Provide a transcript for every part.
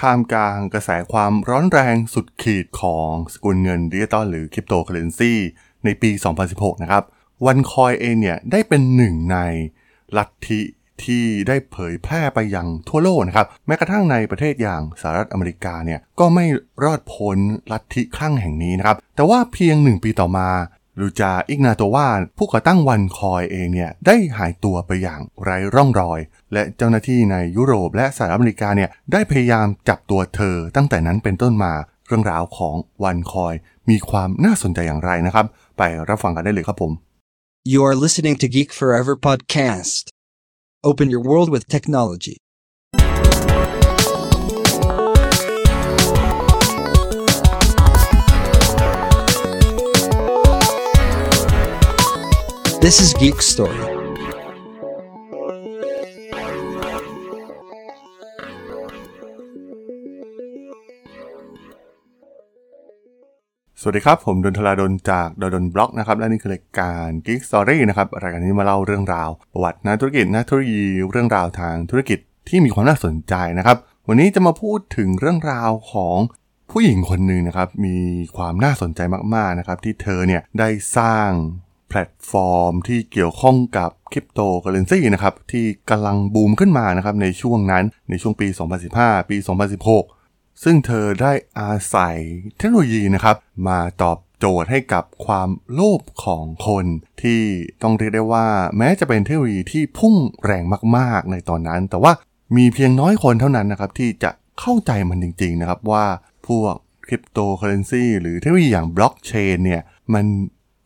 ท่ามกลางกระแสความร้อนแรงสุดขีดของสกุลเงินดิจิตอลหรือคริปโตเคอเรนซีในปี 2016 นะครับ OneCoin เองเนี่ยได้เป็นหนึ่งในลัทธิที่ได้เผยแพร่ไปยังทั่วโลกนะครับ แม้กระทั่งในประเทศอย่างสหรัฐอเมริกาเนี่ยก็ไม่รอดพ้นลัทธิคลั่งแห่งนี้นะครับ แต่ว่าเพียงหนึ่งปีต่อมา รูจาอิกนาโตวาผู้ก่อตั้ง OneCoin เองเนี่ยได้หายตัวไปอย่างไร้ร่องรอย และเจ้าหน้าที่ในยุโรปและสหรัฐอเมริกาเนี่ยได้พยายามจับตัวเธอตั้งแต่นั้นเป็นต้นมาเรื่องราวของวันคอยมีความน่าสนใจอย่างไรนะครับ ไปรับฟังกันได้เลยครับผม You are listening to Geek Forever podcast. Open your world with technology. This is Geek Story. สวัสดีครับ ผมดนทลาดนจากดนบล็อกนะครับ และนี่คือรายการ Geek Story นะครับรายการนี้มาเล่าเรื่องราว ประวัตินักธุรกิจนักธุรกิจเรื่องราวทางธุรกิจที่มีความน่าสนใจนะครับ วันนี้จะมาพูดถึงเรื่องราวของผู้หญิงคนหนึ่งนะครับ มีความน่าสนใจมากๆนะครับ ที่เธอเนี่ยได้สร้าง แพลตฟอร์มที่เกี่ยวข้องกับคริปโตเคอเรนซีนะครับที่กำลังบูมขึ้นมานะครับในช่วงนั้นในช่วงปี 2015 ปี 2016 ซึ่งเธอได้อาศัยเทคโนโลยีนะครับมาตอบโจทย์ให้กับความโลภของคนที่ต้องเรียกได้ว่า แม้จะเป็นเทคโนโลยีที่พุ่งแรงมากๆในตอนนั้น แต่ว่ามีเพียงน้อยคนเท่านั้นนะครับที่จะเข้าใจมันจริงๆนะครับว่าพวกคริปโตเคอเรนซีหรือเทคโนโลยีอย่างบล็อกเชนเนี่ยมัน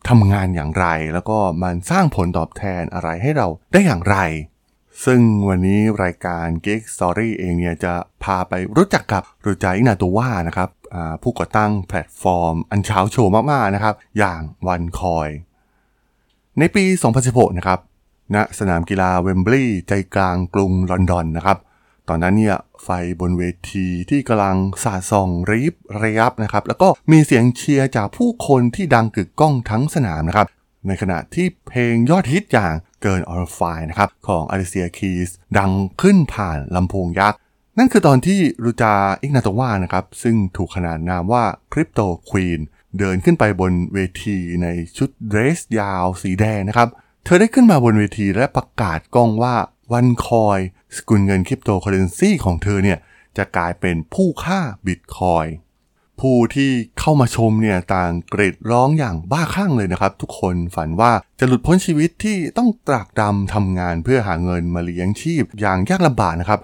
ทำงานอย่างไร แล้วก็มันสร้างผลตอบแทนอะไรให้เราได้อย่างไร ซึ่งวันนี้รายการ Geek Story เองเนี่ยจะพาไปรู้จักกับรูจาอิกนาโตวานะครับผู้ก่อตั้งแพลตฟอร์ม อันเช้าโชว์มากๆนะครับ อย่าง OneCoin ในปี 2016 นะครับณสนามกีฬาเวมบลีย์ใจกลางกรุงลอนดอนนะครับ ตอนนั้นเนี่ยไฟบนเวทีที่กำลังสาดส่องระยิบระยับนะครับ แล้วก็มีเสียงเชียร์จากผู้คนที่ดังกึกก้องทั้งสนามนะครับ ในขณะที่เพลงยอดฮิตอย่าง Girl on Fire นะครับ ของอ l ิเซียคีสดังขึ้นผ่านลำโพงยักษ์ นั่นคือตอนที่รูจาอิกนาโตวานะครับ ซึ่งถูกขนานนามว่า Cryptoqueen เดินขึ้นไปบนเวทีในชุดเดรสยาวสีแดงนะครับ เธอได้ขึ้นมาบนเวทีและประกาศก้องว่า OneCoin สกุลเงินคริปโตเคอเรนซีของเธอเนี่ยจะกลายเป็นผู้ฆ่าบิตคอยน์ผู้ที่เข้ามาชมเนี่ยต่างกรีดร้องอย่างบ้าคลั่งเลยนะครับ ทุกคนฝันว่าจะหลุดพ้นชีวิตที่ต้องตรากตรำทำงานเพื่อหาเงินมาเลี้ยงชีพอย่างยากลำบากนะครับ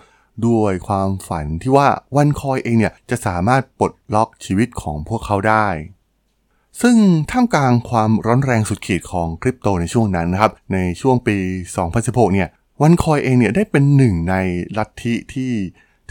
ด้วยความฝันที่ว่า OneCoin เองเนี่ยจะสามารถปลดล็อกชีวิตของพวกเขาได้ ซึ่งท่ามกลางความร้อนแรงสุดขีดของคริปโตในช่วงนั้นนะครับ ในช่วงปี 2016 เนี่ย วันคอยเองเนี่ยได้เป็นหนึ่งในลัทธิที่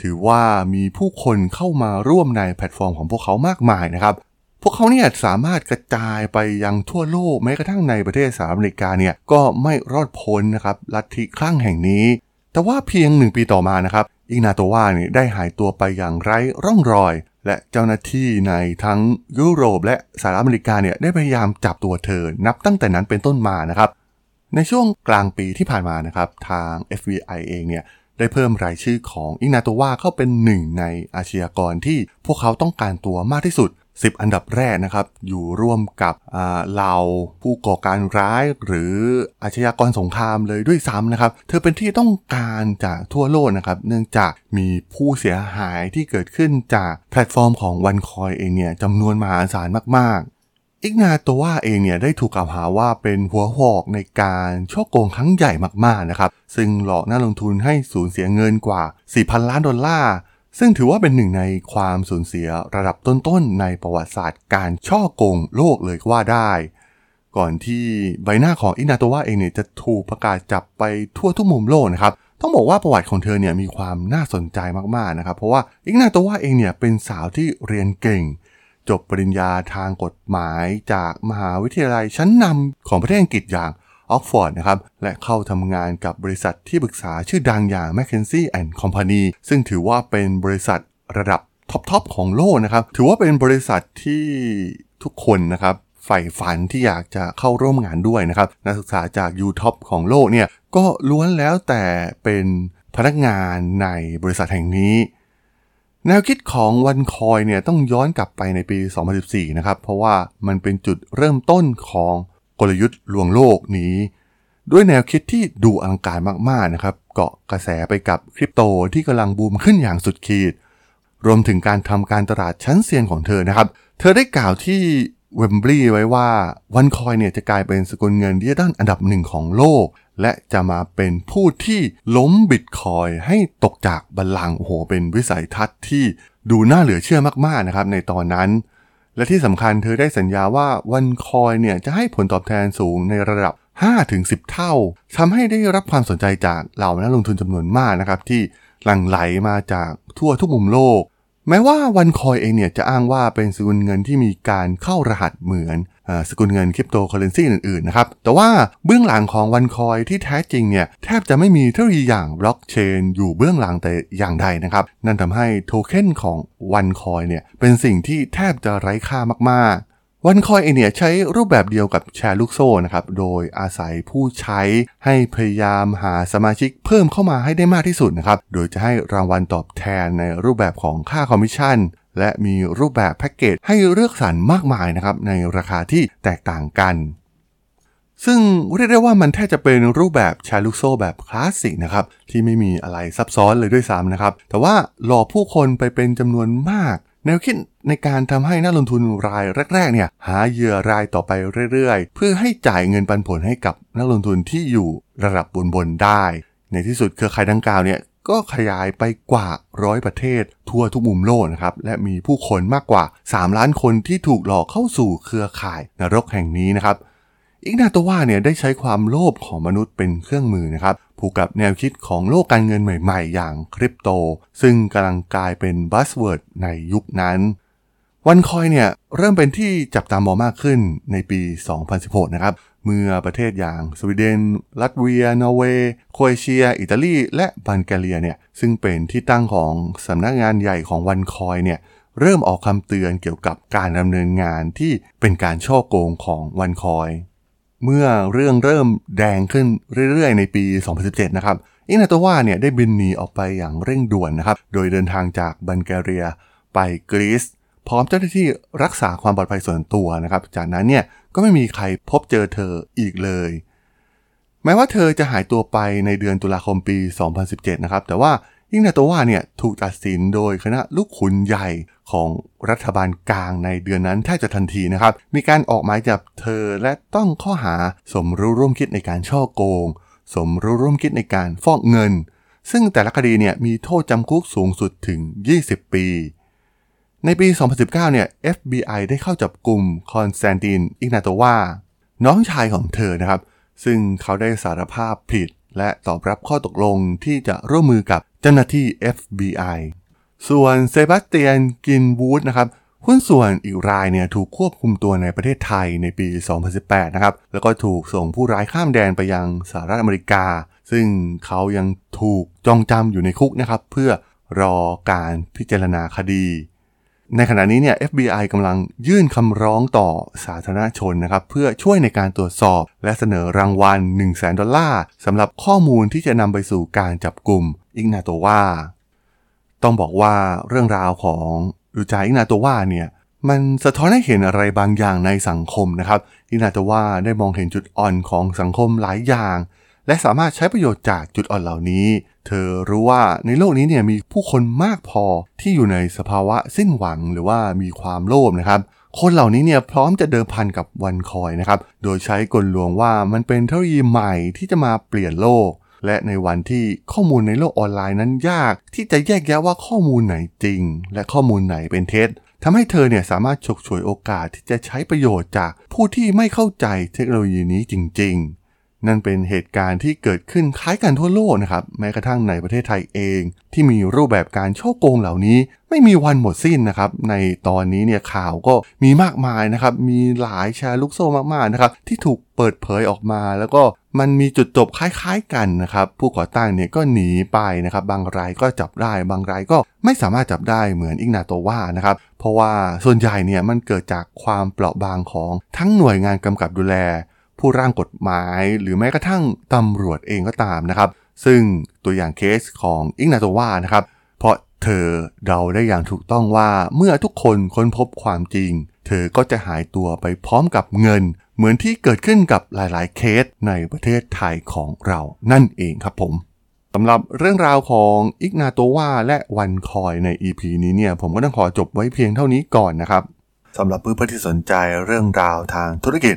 ถือว่ามีผู้คนเข้ามาร่วมในแพลตฟอร์มของพวกเขามากมายนะครับ พวกเขาเนี่ยสามารถกระจายไปยังทั่วโลกแม้กระทั่งในประเทศสหรัฐอเมริกาเนี่ยก็ไม่รอดพ้นนะครับลัทธิคลั่งแห่งนี้ แต่ว่าเพียงหนึ่งปีต่อมานะครับอิกนาโตวาเนี่ยได้หายตัวไปอย่างไร้ร่องรอย และเจ้าหน้าที่ในทั้งยุโรป และสหรัฐอเมริกาเนี่ยได้พยายามจับตัวเธอ นับตั้งแต่นั้นเป็นต้นมานะครับ ในช่วงกลางปีที่ผ่านมานะครับ ทาง FBI เองเนี่ยได้เพิ่มรายชื่อของอินาโตวาเข้าเป็นหนึ่งในอาชญากรที่พวกเขาต้องการตัวมากที่สุด 10 อันดับแรกนะครับ อยู่ร่วมกับเหล่าผู้ก่อการร้ายหรืออาชญากรสงครามเลยด้วยซ้ำนะครับ เธอเป็นที่ต้องการจากทั่วโลกนะครับ เนื่องจากมีผู้เสียหายที่เกิดขึ้นจากแพลตฟอร์มของ OneCoin เองเนี่ยจำนวนมหาศาลมาก อิกนาโตวาเองเนี่ยได้ถูกกล่าวหาว่าเป็นหัวหอกในการฉ้อโกงครั้งใหญ่มากๆนะครับ ซึ่งหลอกนักลงทุนให้สูญเสียเงินกว่า 4,000 ล้านดอลลาร์ ซึ่งถือว่าเป็นหนึ่งในความสูญเสียระดับต้นๆ ในประวัติศาสตร์การฉ้อโกงโลกเลยก็ว่าได้ ก่อนที่ใบหน้าของอิกนาโตวาเองเนี่ยจะถูกประกาศจับไปทั่วทุกมุมโลกนะครับต้องบอกว่าประวัติของเธอเนี่ยมีความน่าสนใจมากๆนะครับ เพราะว่าอิกนาโตวาเองเนี่ยเป็นสาวที่เรียนเก่ง จบปริญญาทางกฎหมายจากมหาวิทยาลัยชั้นนำของประเทศอังกฤษอย่างออกซ์ฟอร์ดนะครับ และเข้าทำงานกับบริษัทที่ปรึกษาชื่อดังอย่าง m c k เคนซี่แอนด์คอมพานีซึ่งถือว่าเป็นบริษัทระดับท็อปๆของโลกนะครับ ถือว่าเป็นบริษัทที่ทุกคนนะครับใฝ่ฝันที่อยากจะเข้าร่วมงานด้วยนะครับ นักศึกษาจากยูท็อปของโลกเนี่ยก็ล้วนแล้วแต่เป็นพนักงานในบริษัทแห่งนี้ แนวคิดของวันคอยเนี่ยต้องย้อนกลับไปในปี 2014 นะครับ เพราะว่ามันเป็นจุดเริ่มต้นของกลยุทธ์ลวงโลกนี้ ด้วยแนวคิดที่ดูอลังการมากๆนะครับ เกาะกระแสไปกับคริปโตที่กำลังบูมขึ้นอย่างสุดขีด รวมถึงการทำการตลาดชั้นเซียนของเธอนะครับ เธอได้กล่าวที่เวมบลีย์ไว้ว่าวันคอยเนี่ยจะกลายเป็นสกุลเงินดิจิตอลอันดับหนึ่งของโลก และจะมาเป็นผู้ที่ล้มบิตคอยให้ตกจากบัลลังก์โอ้โหเป็นวิสัยทัศน์ที่ดูน่าเหลือเชื่อมากๆนะครับในตอนนั้น และที่สำคัญเธอได้สัญญาว่าวันคอยเนี่ยจะให้ผลตอบแทนสูงในระดับ 5-10 เท่าทำให้ได้รับความสนใจจากเหล่านักลงทุนจำนวนมากนะครับที่หลั่งไหลมาจากทั่วทุกมุมโลก แม้ว่าวันคอยเองเนี่ยจะอ้างว่าเป็นสกุลเงินที่มีการเข้ารหัสเหมือนอสกุลเงินคริปโตเคอเรนซีอื่นๆนะครับ แต่ว่าเบื้องหลังของ OneCoin ที่แท้จริงเนี่ยแทบจะไม่มีเทคโนโลยีอย่างบล็อกเชนอยู่เบื้องหลังแต่อย่างใดนะครับ นั่นทำให้โทเค็นของ OneCoin เนี่ยเป็นสิ่งที่แทบจะไร้ค่ามากๆ OneCoin เองเนี่ยใช้รูปแบบเดียวกับแชร์ลูกโซ่นะครับ โดยอาศัยผู้ใช้ให้พยายามหาสมาชิกเพิ่มเข้ามาให้ได้มากที่สุดนะครับ โดยจะให้รางวัลตอบแทนในรูปแบบของค่าคอมมิชชั่น และมีรูปแบบแพ็กเกจให้เลือกสรรมากมายนะครับในราคาที่แตกต่างกัน ซึ่งเรียกได้ว่ามันแทบจะเป็นรูปแบบแชร์ลูกโซ่แบบคลาสสิกนะครับที่ไม่มีอะไรซับซ้อนเลยด้วยซ้ำนะครับ แต่ว่าหลอกผู้คนไปเป็นจำนวนมาก แนวคิดในการทำให้นักลงทุนรายแรกๆเนี่ยหาเหยื่อรายต่อไปเรื่อยๆ เพื่อให้จ่ายเงินปันผลให้กับนักลงทุนที่อยู่ระดับบนๆได้ ในที่สุดเครือข่ายดังกล่าวเนี่ยก็ขยายไปกว่าร้อยประเทศ ทั่วทุกมุมโลกนะครับ และมีผู้คนมากกว่า 3 ล้านคนที่ถูกหลอกเข้าสู่เครือข่ายนรกแห่งนี้นะครับ อิกนาโตวาเนี่ยได้ใช้ความโลภของมนุษย์เป็นเครื่องมือนะครับ ผูกกับแนวคิดของโลกการเงินใหม่ๆ อย่างคริปโต ซึ่งกำลังกลายเป็น buzzword ในยุคนั้น OneCoin เนี่ยเริ่มเป็นที่จับตามองมากขึ้นในปี 2016 นะครับ เมื่อประเทศอย่างสวีเดน ลัตเวีย นอร์เวย์โครเอเชีย อิตาลี และบัลแกเรียเนี่ยซึ่งเป็นที่ตั้งของสำนักงานใหญ่ของวันคอยเนี่ยเริ่มออกคำเตือนเกี่ยวกับการดำเนินงานที่เป็นการช่อโกงของวันคอย เมื่อเรื่องเริ่มแดงขึ้นเรื่อยๆ ในปี 2017 นะครับ อินาโตวาเนี่ยได้บินหนีออกไปอย่างเร่งด่วนนะครับ โดยเดินทางจากบัลแกเรียไปกรีซพร้อมเจ้าหน้าที่รักษาความปลอดภัยส่วนตัวนะครับ จากนั้นเนี่ยก็ไม่มีใครพบเจอเธออีกเลย แม้ว่าเธอจะหายตัวไปในเดือนตุลาคมปี 2017 นะครับ แต่ว่า อิงนาโตวาเนี่ยถูกตัดสินโดยคณะลูกขุนใหญ่ของรัฐบาลกลางในเดือนนั้นแทบจะทันทีนะครับ มีการออกหมายจับเธอและต้องข้อหาสมรู้ร่วมคิดในการช่อโกง สมรู้ร่วมคิดในการฟอกเงิน ซึ่งแต่ละคดีเนี่ยมีโทษจำคุกสูงสุดถึง 20 ปี ในปี 2019 เนี่ย FBI ได้เข้าจับกลุ่มคอนสแตนตินอิกนาโตวาน้องชายของเธอนะครับ ซึ่งเขาได้สารภาพผิดและตอบรับข้อตกลงที่จะร่วมมือกับ เจ้าหน้าที่ FBI ส่วนเซบาสเตียนกรีนวูดนะครับหุ้นส่วนอีกรายเนี่ยถูกควบคุมตัวในประเทศไทยในปี 2018 นะครับ แล้วก็ถูกส่งผู้ร้ายข้ามแดนไปยังสหรัฐอเมริกา ซึ่งเขายังถูกจองจำอยู่ในคุกนะครับ เพื่อรอการพิจารณาคดี ในขณะนี้เนี่ย FBI กำลังยื่นคำร้องต่อสาธารณชนนะครับเพื่อช่วยในการตรวจสอบ และเสนอรางวัล 1 0 0 0 0แดอลลาร์สำหรับข้อมูลที่จะนำไปสู่การจับกลุ่มอิกนาโตวาต้องบอกว่าเรื่องราวของดูจาอิกนาโตวาเนี่ยมันสะท้อนให้เห็นอะไรบางอย่างในสังคมนะครับอิกนาโตวาได้มองเห็นจุดอ่อนของสังคมหลายอย่าง และสามารถใช้ประโยชน์จากจุดอ่อนเหล่านี้ เธอรู้ว่าในโลกนี้เนี่ยมีผู้คนมากพอที่อยู่ในสภาวะสิ้นหวังหรือว่ามีความโลภนะครับ คนเหล่านี้เนี่ยพร้อมจะเดิมพันกับวันคอยนะครับ โดยใช้กลลวงว่ามันเป็นเทคโนโลยีใหม่ที่จะมาเปลี่ยนโลก และในวันที่ข้อมูลในโลกออนไลน์นั้นยาก ที่จะแยกแยะว่าข้อมูลไหนจริง และข้อมูลไหนเป็นเท็จทำให้เธอเนี่ยสามารถฉกฉวยโอกาสที่จะใช้ประโยชน์จากผู้ที่ไม่เข้าใจเทคโนโลยีนี้จริง ๆ นั่นเป็นเหตุการณ์ที่เกิดขึ้นคล้ายกันทั่วโลกนะครับ แม้กระทั่งในประเทศไทยเอง ที่มีรูปแบบการช่อโกงเหล่านี้ ไม่มีวันหมดสิ้นนะครับ ในตอนนี้เนี่ยข่าวก็มีมากมายนะครับ มีหลายแชร์ลูกโซ่มากๆนะครับ ที่ถูกเปิดเผยออกมา แล้วก็มันมีจุดจบคล้ายๆกันนะครับ ผู้ก่อตั้งเนี่ยก็หนีไปนะครับ บางรายก็จับได้ บางรายก็ไม่สามารถจับได้เหมือนอิกนาโตวานะครับ เพราะว่าส่วนใหญ่เนี่ยมันเกิดจากความเปราะบางของทั้งหน่วยงานกำกับดูแล ผู้ร่างกฎหมาย หรือแม้กระทั่งตำรวจเองก็ตามนะครับ ซึ่งตัวอย่างเคสของอิกนาโตวานะครับ เพราะเธอเดาได้อย่างถูกต้องว่าเมื่อทุกคนค้นพบความจริง เธอก็จะหายตัวไปพร้อมกับเงิน เหมือนที่เกิดขึ้นกับหลายๆ เคสในประเทศไทยของเรานั่นเองครับผมสำหรับเรื่องราวของอิกนาโตวาและวันคอยใน EP นี้เนี่ยผมก็ต้องขอจบไว้เพียงเท่านี้ก่อนนะครับสำหรับเพื่อนๆที่สนใจเรื่องราวทางธุรกิจ